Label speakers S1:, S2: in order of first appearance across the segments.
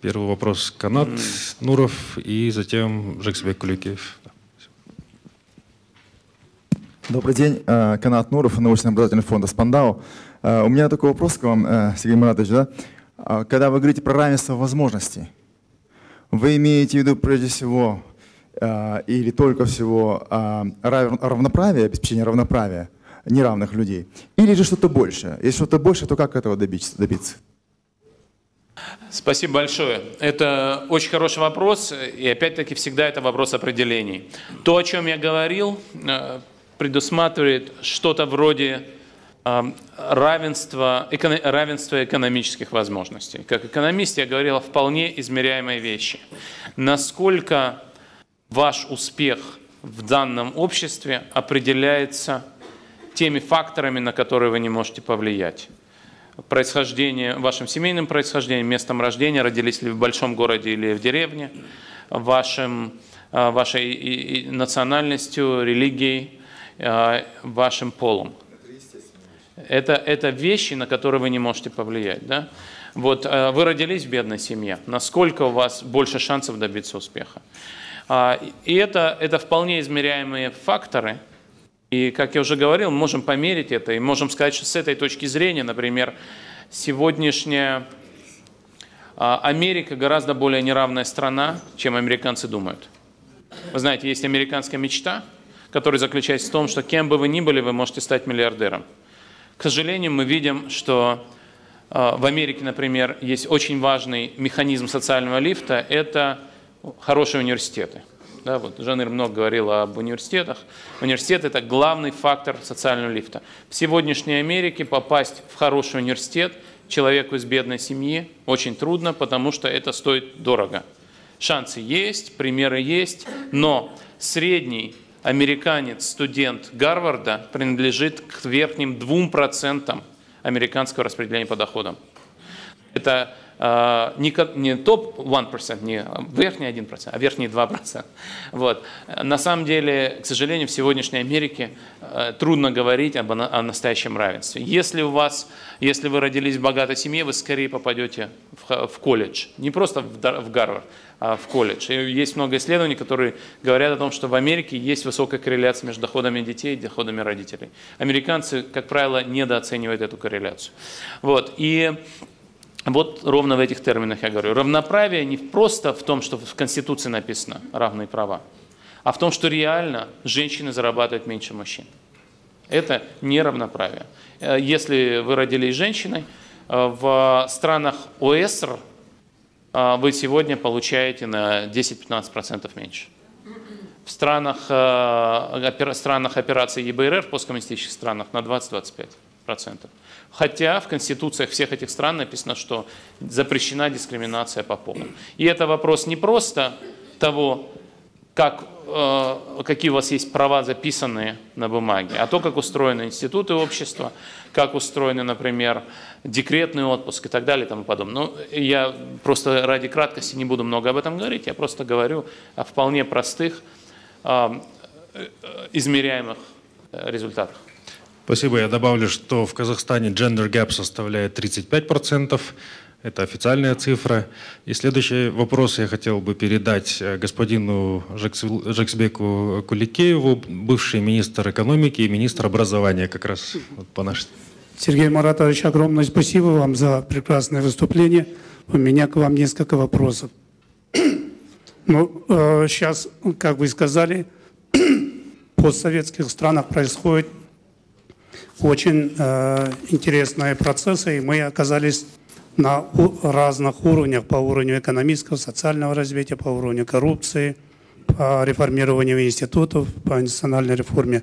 S1: А, первый вопрос Канат Нуров и затем Жексбек Куликеев.
S2: Добрый день, э, Канат Нуров, научный обладатель фонда «Спандау». Э, у меня такой вопрос к вам, э, Сергей Маратович. Да? А когда вы говорите про равенство возможностей, вы имеете в виду прежде всего или только всего равноправие, обеспечение равноправия неравных людей, или же что-то большее? Если что-то большее, то как этого добиться?
S3: Спасибо большое. Это очень хороший вопрос, и опять-таки всегда это вопрос определений. То, о чем я говорил, предусматривает что-то вроде равенства, равенства экономических возможностей. Как экономист я говорил о вполне измеряемой вещи. Насколько ваш успех в данном обществе определяется теми факторами, на которые вы не можете повлиять. Происхождение, вашим семейным происхождением, местом рождения, родились ли в большом городе или в деревне, вашим, а, вашей национальностью, религией, Э, вашим полом. Это, это вещи, на которые вы не можете повлиять. Да? Вот э, вы родились в бедной семье. Насколько у вас больше шансов добиться успеха? А, и это, это вполне измеряемые факторы. И, как я уже говорил, мы можем померить это и можем сказать, что с этой точки зрения, например, сегодняшняя а, Америка гораздо более неравная страна, чем американцы думают. Вы знаете, есть американская мечта – который заключается в том, что кем бы вы ни были, вы можете стать миллиардером. К сожалению, мы видим, что э, в Америке, например, есть очень важный механизм социального лифта – это хорошие университеты. Да, вот Жанр много говорил об университетах. Университет – это главный фактор социального лифта. В сегодняшней Америке попасть в хороший университет человеку из бедной семьи очень трудно, потому что это стоит дорого. Шансы есть, примеры есть, но средний американец, студент Гарварда, принадлежит к верхним 2% американского распределения по доходам. Это не, не топ 1%, не верхний 1%, а верхний 2%. Вот. На самом деле, к сожалению, в сегодняшней Америке э, трудно говорить об, о настоящем равенстве. Если, у вас, если вы родились в богатой семье, вы скорее попадете в, в колледж. Не просто в, в Гарвард, а, в колледж. И есть много исследований, которые говорят о том, что в Америке есть высокая корреляция между доходами детей и доходами родителей. Американцы, как правило, недооценивают эту корреляцию. Вот. И вот ровно в этих терминах я говорю. Равноправие не просто в том, что в Конституции написано равные права, а в том, что реально женщины зарабатывают меньше мужчин. Это неравноправие. Э, если вы родились женщиной, э, в странах ОСР а, вы сегодня получаете на 10-15% меньше. В странах, э, странах операции ЕБРР, в посткоммунистических странах, на 20-25%. Хотя в конституциях всех этих стран написано, что запрещена дискриминация по полу. И это вопрос не просто того, как, э, какие у вас есть права записанные на бумаге, а то, как устроены институты общества, как устроены, например, декретный отпуск и так далее и тому подобное. Но ну, я просто ради краткости не буду много об этом говорить, я просто говорю о вполне простых, э, измеряемых э, результатах.
S1: Спасибо. Я добавлю, что в Казахстане gender gap составляет 35%. Это официальная цифра. И следующий вопрос я хотел бы передать э, господину Жексбеку Куликееву, бывший министр экономики и министр образования, как раз вот по нашей...
S4: Сергей Маратович, огромное спасибо вам за прекрасное выступление. У меня к вам несколько вопросов. Ну, э, сейчас, как вы сказали, в постсоветских странах происходят очень э, интересные процессы, и мы оказались на разных уровнях, по уровню экономического, социального развития, по уровню коррупции, по реформированию институтов, по национальной реформе.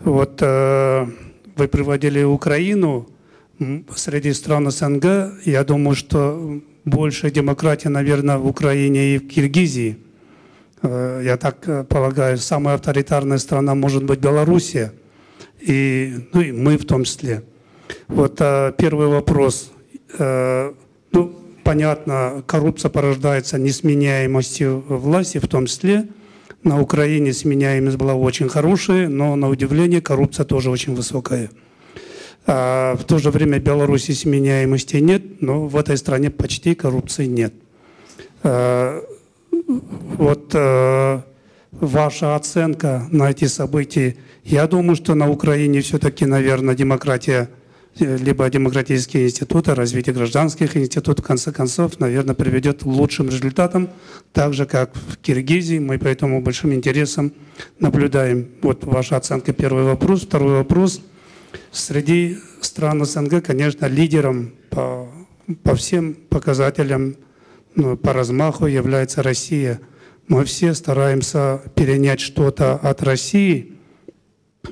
S4: Вот э, вы приводили Украину среди стран СНГ. Я думаю, что больше демократии, наверное, в Украине и в Киргизии. Э, я так э, полагаю, самая авторитарная страна может быть Белоруссия. И, ну, и мы в том числе. Вот э, первый вопрос. Э, ну, понятно, коррупция порождается несменяемостью власти, в том числе. На Украине сменяемость была очень хорошая, но на удивление коррупция тоже очень высокая. А в то же время Беларуси сменяемости нет, но в этой стране почти коррупции нет. А, вот а, ваша оценка на эти события. Я думаю, что на Украине все-таки, наверное, демократия – либо демократические институты, развитие гражданских институтов, в конце концов, наверное, приведет к лучшим результатам, так же, как в Киргизии. Мы поэтому большим интересом наблюдаем. Вот ваша оценка, первый вопрос. Второй вопрос. Среди стран СНГ, конечно, лидером по, по всем показателям, ну, по размаху является Россия. Мы все стараемся перенять что-то от России –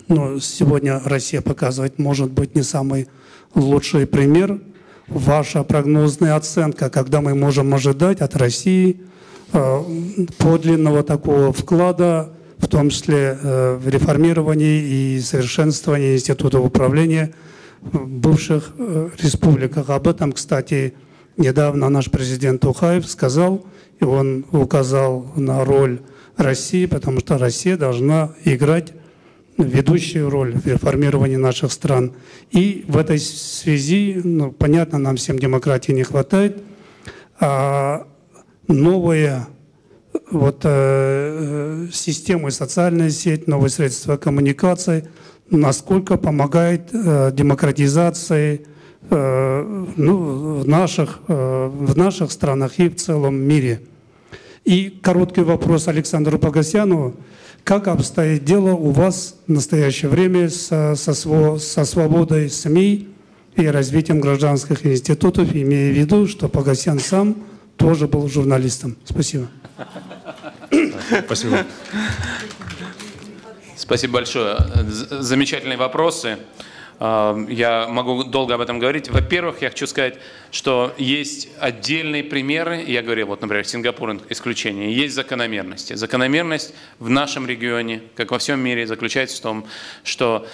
S4: но сегодня Россия показывает, может быть, не самый лучший пример. Ваша прогнозная оценка, когда мы можем ожидать от России э, подлинного такого вклада, в том числе э, в реформировании и совершенствовании институтов управления в бывших э, республиках. Об этом, кстати, недавно наш президент Ухаев сказал, и он указал на роль России, потому что Россия должна играть ведущую роль в реформировании наших стран. И в этой связи, ну, понятно, нам всем демократии не хватает, а новая вот, э, система социальная сеть, новые средства коммуникации, насколько помогает э, демократизации э, ну, в, наших, э, в наших странах и в целом мире. И короткий вопрос Александру Погосяну. Как обстоит дело у вас в настоящее время со, со, со свободой СМИ и развитием гражданских институтов, имея в виду, что Погосян сам тоже был журналистом? Спасибо.
S3: Спасибо. Спасибо большое. Замечательные вопросы. Я могу долго об этом говорить. Во-первых, я хочу сказать, что есть отдельные примеры, я говорил, вот, например, Сингапур исключение, есть закономерности. Закономерность в нашем регионе, как во всем мире, заключается в том, что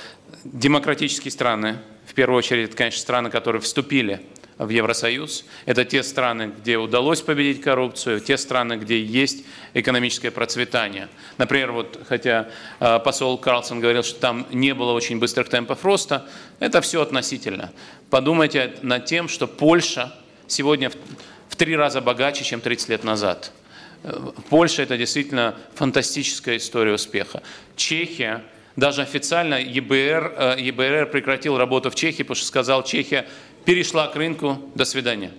S3: демократические страны, в первую очередь, конечно, страны, которые вступили в Евросоюз. Это те страны, где удалось победить коррупцию, те страны, где есть экономическое процветание. Например, вот, хотя э, посол Карлсон говорил, что там не было очень быстрых темпов роста, это все относительно. Подумайте над тем, что Польша сегодня в, в три раза богаче, чем 30 лет назад. Э, Польша – это действительно фантастическая история успеха. Чехия – даже официально ЕБР, э, ЕБР прекратил работу в Чехии, потому что сказал, Чехия перешла к рынку, до свидания.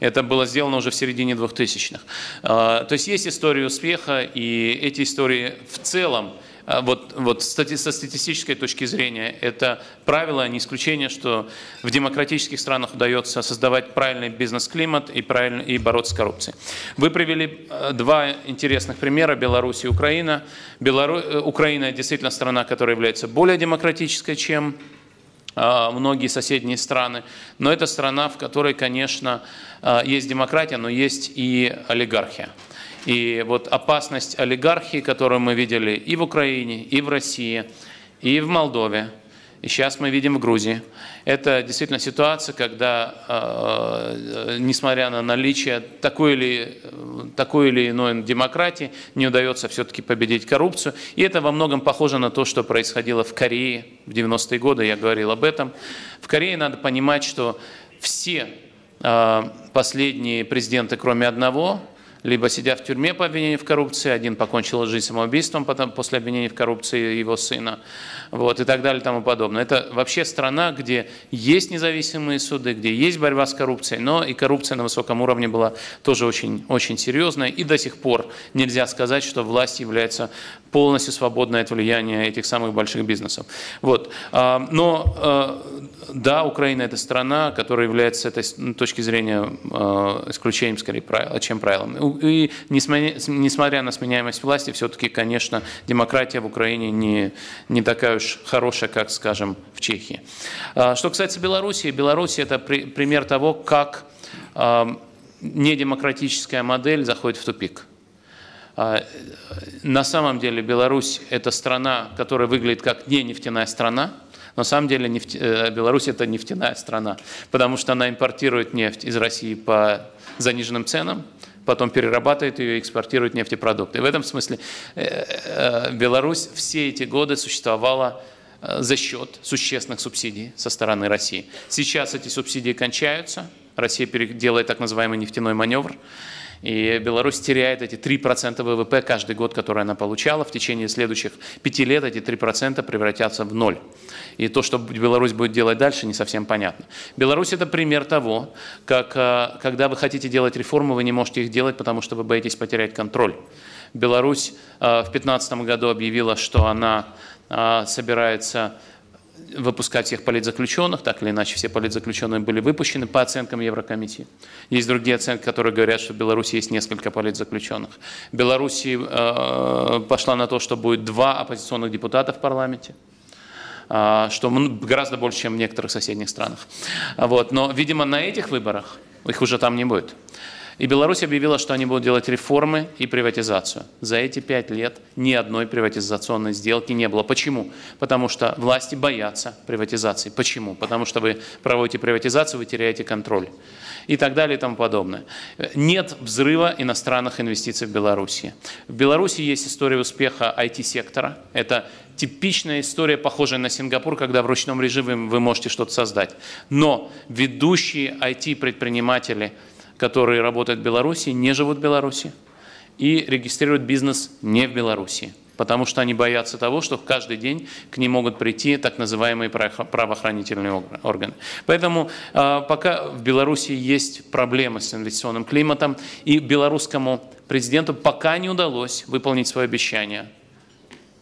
S3: Это было сделано уже в середине 2000-х. А, то есть есть история успеха, и эти истории в целом, а, вот, вот со статистической точки зрения, это правило, а не исключение, что в демократических странах удается создавать правильный бизнес-климат и, правильно, и бороться с коррупцией. Вы привели два интересных примера, Беларусь и Украина. Белору... Э, Украина действительно страна, которая является более демократической, чем а, многие соседние страны. Но это страна, в которой, конечно, а, есть демократия, но есть и олигархия. И вот опасность олигархии, которую мы видели и в Украине, и в России, и в Молдове, и сейчас мы видим в Грузии. Это действительно ситуация, когда, э, несмотря на наличие такой или, такой или иной демократии, не удается все-таки победить коррупцию. И это во многом похоже на то, что происходило в Корее в 90-е годы, я говорил об этом. В Корее надо понимать, что все э, последние президенты, кроме одного, либо сидя в тюрьме по обвинению в коррупции, один покончил жизнь самоубийством потом, после обвинений в коррупции его сына, вот, и так далее и тому подобное. Это вообще страна, где есть независимые суды, где есть борьба с коррупцией, но и коррупция на высоком уровне была тоже очень, очень серьезная, и до сих пор нельзя сказать, что власть является полностью свободной от влияния этих самых больших бизнесов. Вот. А, но а, да, Украина – это страна, которая является с этой точки зрения а, исключением, скорее, правила, чем правилом. И несмотря на сменяемость власти, все-таки, конечно, демократия в Украине не, не такая уж хорошая, как, скажем, в Чехии. Что касается Беларуси, Беларусь – это пример того, как недемократическая модель заходит в тупик. На самом деле Беларусь – это страна, которая выглядит как не нефтяная страна, на самом деле нефть, э, Беларусь это нефтяная страна, потому что она импортирует нефть из России по заниженным ценам, потом перерабатывает ее и экспортирует нефтепродукты. И в этом смысле э, э, Беларусь все эти годы существовала э, за счет существенных субсидий со стороны России. Сейчас эти субсидии кончаются, Россия делает так называемый нефтяной маневр, и Беларусь теряет эти 3% ВВП каждый год, которые она получала. В течение следующих пяти лет эти 3% превратятся в ноль. И то, что Беларусь будет делать дальше, не совсем понятно. Беларусь – это пример того, как э, когда вы хотите делать реформы, вы не можете их делать, потому что вы боитесь потерять контроль. Беларусь э, в 2015 году объявила, что она э, собирается выпускать всех политзаключенных, так или иначе все политзаключенные были выпущены по оценкам Еврокомиссии. Есть другие оценки, которые говорят, что в Беларуси есть несколько политзаключенных. Беларуси э, пошла на то, что будет два оппозиционных депутата в парламенте э, что гораздо больше, чем в некоторых соседних странах. Вот. Но, видимо, на этих выборах их уже там не будет. И Беларусь объявила, что они будут делать реформы и приватизацию. За эти пять лет ни одной приватизационной сделки не было. Почему? Потому что власти боятся приватизации. Почему? Потому что вы проводите приватизацию, вы теряете контроль. И так далее и тому подобное. Нет взрыва иностранных инвестиций в Беларуси. В Беларуси есть история успеха IT-сектора. Это типичная история, похожая на Сингапур, когда в ручном режиме вы можете что-то создать. Но ведущие IT-предприниматели – которые работают в Беларуси, не живут в Беларуси и регистрируют бизнес не в Беларуси, потому что они боятся того, что каждый день к ним могут прийти так называемые правоохранительные органы. Поэтому а, пока в Беларуси есть проблемы с инвестиционным климатом, и белорусскому президенту пока не удалось выполнить свое обещание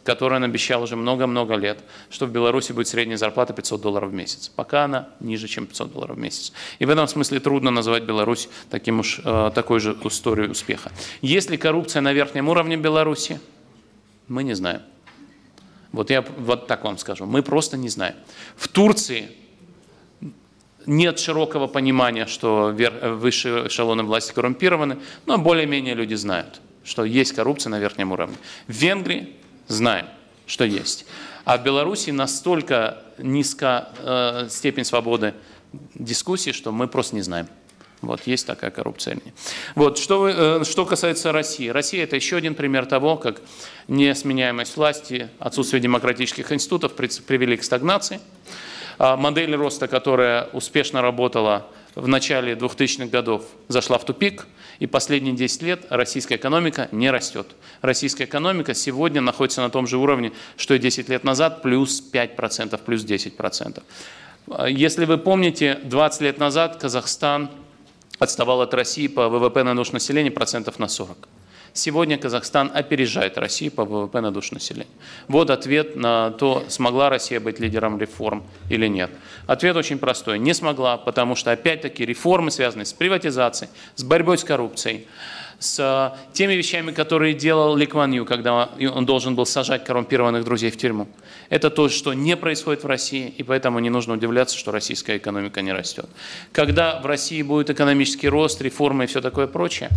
S3: которую он обещал уже много-много лет, что в Беларуси будет средняя зарплата 500 долларов в месяц. Пока она ниже, чем 500 долларов в месяц. И в этом смысле трудно назвать Беларусь таким уж, э, такой же историей успеха. Есть ли коррупция на верхнем уровне Беларуси? Мы не знаем. Вот я вот так вам скажу. Мы просто не знаем. В Турции нет широкого понимания, что высшие эшелоны власти коррумпированы, но более-менее люди знают, что есть коррупция на верхнем уровне. В Венгрии знаем, что есть. А в Беларуси настолько низка э, степень свободы дискуссии, что мы просто не знаем. Вот, есть такая коррупция. Вот, что, э, что касается России. Россия – это еще один пример того, как несменяемость власти, отсутствие демократических институтов привели к стагнации. А модель роста, которая успешно работала в начале 2000-х годов, зашла в тупик – и последние 10 лет российская экономика не растет. Российская экономика сегодня находится на том же уровне, что и 10 лет назад, плюс 5%, плюс 10%. Если вы помните, 20 лет назад Казахстан отставал от России по ВВП на душу населения процентов на 40. Сегодня Казахстан опережает Россию по ВВП на душу населения. Вот ответ на то, смогла Россия быть лидером реформ или нет. Ответ очень простой. Не смогла, потому что опять-таки реформы связаны с приватизацией, с борьбой с коррупцией, с теми вещами, которые делал Ли когда он должен был сажать коррумпированных друзей в тюрьму. Это то, что не происходит в России, и поэтому не нужно удивляться, что российская экономика не растет. Когда в России будет экономический рост, реформы и все такое прочее,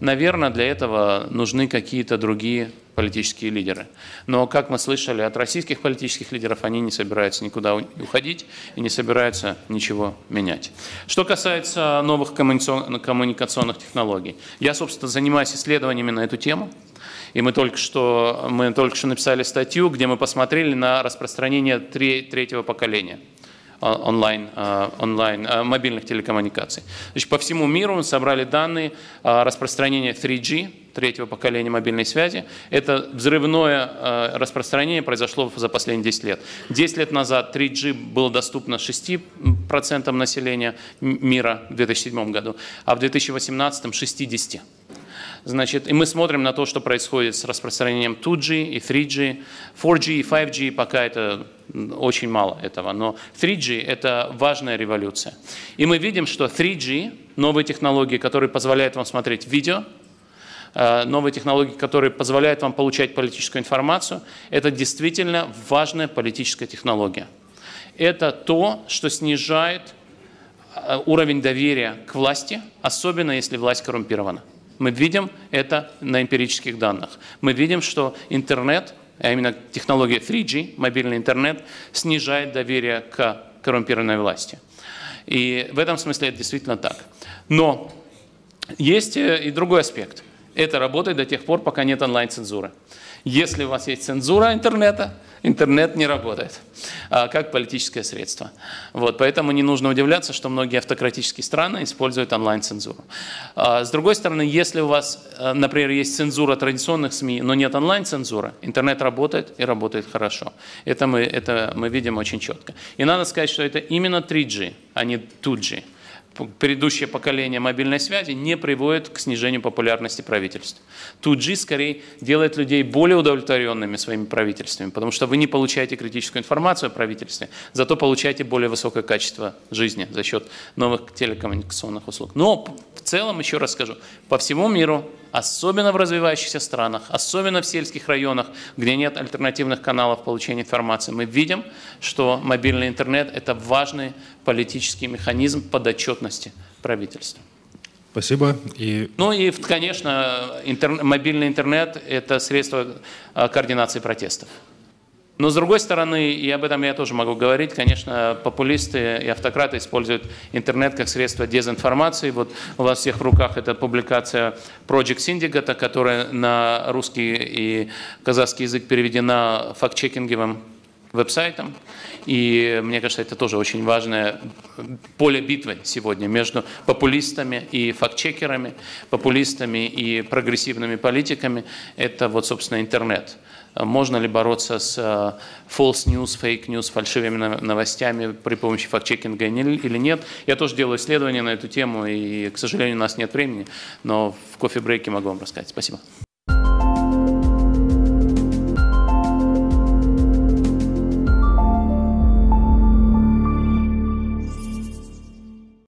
S3: наверное, для этого нужны какие-то другие политические лидеры. Но, как мы слышали от российских политических лидеров, они не собираются никуда уходить и не собираются ничего менять. Что касается новых коммуникационных технологий, я, собственно, занимаюсь исследованиями на эту тему. И мы только что, мы только что написали статью, где мы посмотрели на распространение третьего поколения – онлайн, онлайн мобильных телекоммуникаций. Значит, по всему миру мы собрали данные распространения 3G, третьего поколения мобильной связи. Это взрывное распространение произошло за последние 10 лет. 10 лет назад 3G было доступно 6% населения мира в 2007 году, а в 2018 – 60%. Значит, и мы смотрим на то, что происходит с распространением 2G и 3G. 4G и 5G пока это очень мало этого, но 3G – это важная революция. И мы видим, что 3G, новые технологии, которые позволяют вам смотреть видео, э, новые технологии, которые позволяют вам получать политическую информацию, это действительно важная политическая технология. Это то, что снижает э, уровень доверия к власти, особенно если власть коррумпирована. Мы видим это на эмпирических данных. Мы видим, что интернет, а именно технология 3G, мобильный интернет, снижает доверие к коррумпированной власти. И в этом смысле это действительно так. Но есть э, и другой аспект. Это работает до тех пор, пока нет онлайн-цензуры. Если у вас есть цензура интернета, интернет не работает а, как политическое средство. Вот, поэтому не нужно удивляться, что многие автократические страны используют онлайн-цензуру. А, с другой стороны, если у вас, э, например, есть цензура традиционных СМИ, но нет онлайн-цензуры, интернет работает и работает хорошо. Это мы, это мы видим очень четко. И надо сказать, что это именно 3G, а не 2G предыдущее поколение мобильной связи не приводит к снижению популярности правительств. 2G скорее делает людей более удовлетворенными своими правительствами, потому что вы не получаете критическую информацию о правительстве, зато получаете более высокое качество жизни за счет новых телекоммуникационных услуг. Но в целом, еще раз скажу, по всему миру особенно в развивающихся странах, особенно в сельских районах, где нет альтернативных каналов получения информации, мы видим, что мобильный интернет – это важный политический механизм подотчетности правительства.
S1: Спасибо. И...
S3: Ну и, конечно, интер... мобильный интернет – это средство а, координации протестов. Но с другой стороны, и об этом я тоже могу говорить, конечно, популисты и автократы используют интернет как средство дезинформации. Вот у вас всех в руках эта публикация Project Syndicate, которая на русский и казахский язык переведена фактчекинговым веб-сайтом. И мне кажется, это тоже очень важное поле битвы сегодня между популистами и фактчекерами, популистами и прогрессивными политиками. Это вот, собственно, интернет. Можно ли бороться с э, false news, fake news, фальшивыми новостями при помощи фактчекинга или нет? Я тоже делаю исследования на эту тему, и, к сожалению, у нас нет времени, но в кофе-брейке могу вам рассказать. Спасибо.